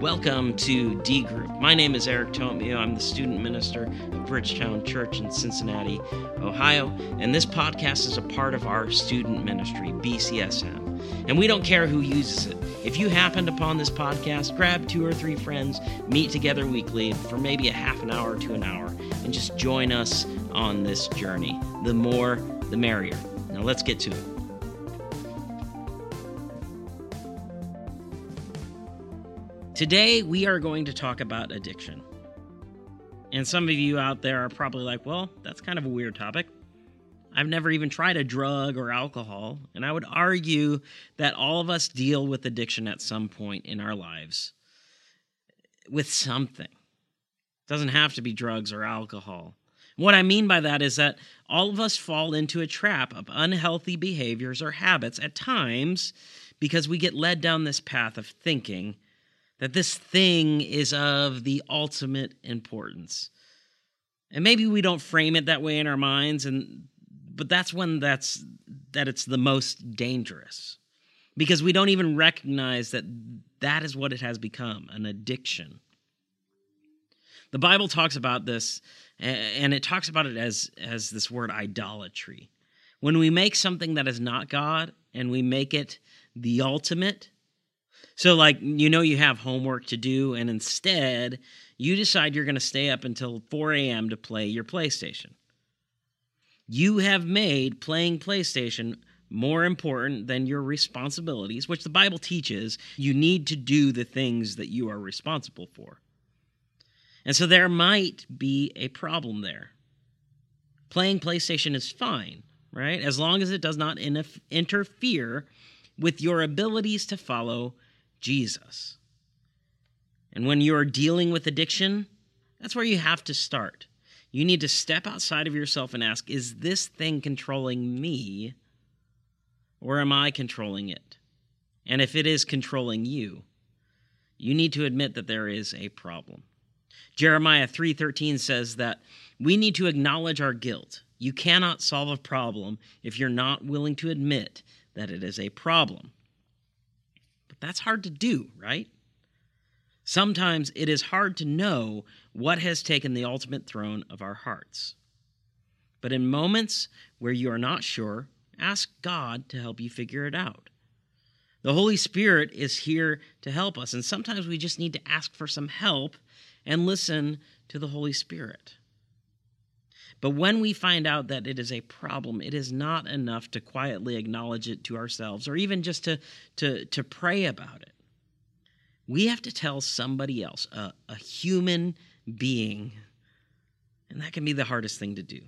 Welcome to D Group. My name is Eric Tomio. I'm the student minister of Bridgetown Church in Cincinnati, Ohio, and this podcast is a part of our student ministry, BCSM. And we don't care who uses it. If you happened upon this podcast, grab two or three friends, meet together weekly for maybe a half an hour to an hour, and just join us on this journey. The more, the merrier. Now let's get to it. Today, we are going to talk about addiction. And some of you out there are probably like, well, that's kind of a weird topic. I've never even tried a drug or alcohol. And I would argue that all of us deal with addiction at some point in our lives with something. It doesn't have to be drugs or alcohol. What I mean by that is that all of us fall into a trap of unhealthy behaviors or habits at times because we get led down this path of thinking that this thing is of the ultimate importance. And maybe we don't frame it that way in our minds and but that's when that's that it's the most dangerous. Because we don't even recognize that that is what it has become, an addiction. The Bible talks about this and it talks about it as as this word idolatry. When we make something that is not God and we make it the ultimate, so, like, you know, you have homework to do, and instead, you decide you're going to stay up until 4 a.m. to play your PlayStation. You have made playing PlayStation more important than your responsibilities, which the Bible teaches you need to do the things that you are responsible for. And so there might be a problem there. Playing PlayStation is fine, right? As long as it does not interfere with your abilities to follow Jesus. And when you're dealing with addiction, that's where you have to start. You need to step outside of yourself and ask Is this thing controlling me, or am I controlling it? And if it is controlling you, you need to admit that there is a problem. Jeremiah 3:13 says that we need to acknowledge our guilt. You cannot solve a problem if you're not willing to admit that it is a problem. That's hard to do, right? Sometimes it is hard to know what has taken the ultimate throne of our hearts. But in moments where you are not sure, ask God to help you figure it out. The Holy Spirit is here to help us, and sometimes we just need to ask for some help and listen to the Holy Spirit. But when we find out that it is a problem, it is not enough to quietly acknowledge it to ourselves or even just to, to, to pray about it. We have to tell somebody else, a, a human being, and that can be the hardest thing to do.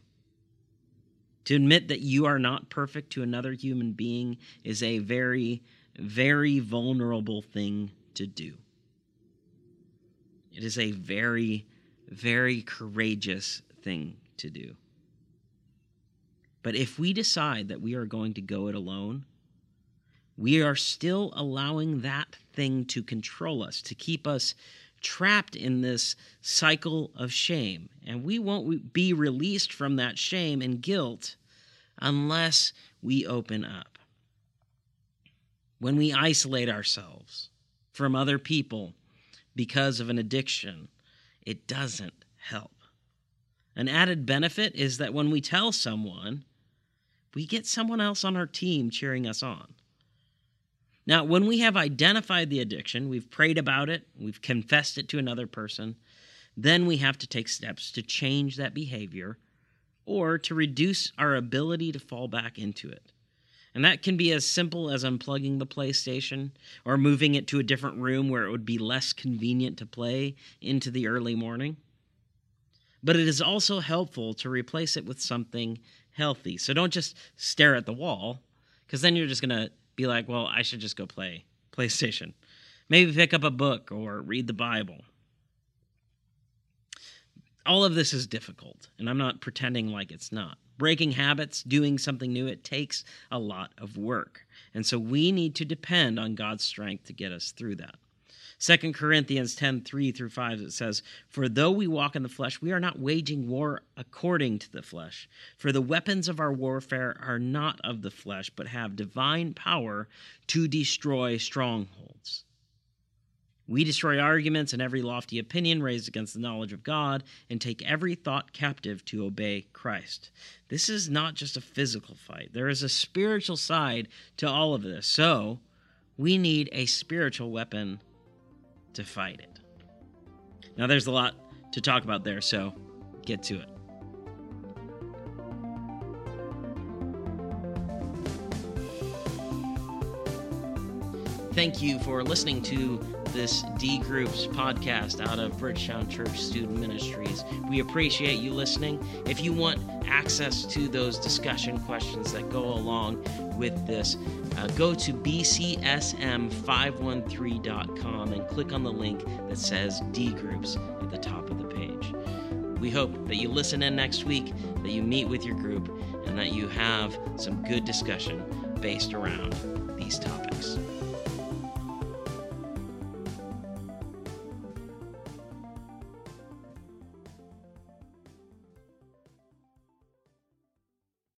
To admit that you are not perfect to another human being is a very, very vulnerable thing to do. It is a very, very courageous thing to do. But if we decide that we are going to go it alone, we are still allowing that thing to control us, to keep us trapped in this cycle of shame. And we won't be released from that shame and guilt unless we open up. When we isolate ourselves from other people because of an addiction, it doesn't help. An added benefit is that when we tell someone, we get someone else on our team cheering us on. Now, when we have identified the addiction, we've prayed about it, we've confessed it to another person, then we have to take steps to change that behavior or to reduce our ability to fall back into it. And that can be as simple as unplugging the PlayStation or moving it to a different room where it would be less convenient to play into the early morning but it is also helpful to replace it with something healthy. So don't just stare at the wall, because then you're just going to be like, well, I should just go play PlayStation. Maybe pick up a book or read the Bible. All of this is difficult, and I'm not pretending like it's not. Breaking habits, doing something new, it takes a lot of work. And so we need to depend on God's strength to get us through that. 2 Corinthians 10 3 through 5, it says, For though we walk in the flesh, we are not waging war according to the flesh. For the weapons of our warfare are not of the flesh, but have divine power to destroy strongholds. We destroy arguments and every lofty opinion raised against the knowledge of God and take every thought captive to obey Christ. This is not just a physical fight, there is a spiritual side to all of this. So, we need a spiritual weapon to fight it. Now, there's a lot to talk about there, so get to it. Thank you for listening to this D Groups podcast out of Bridgetown Church Student Ministries. We appreciate you listening. If you want access to those discussion questions that go along with this, uh, go to bcsm513.com and click on the link that says D Groups at the top of the page. We hope that you listen in next week, that you meet with your group, and that you have some good discussion based around.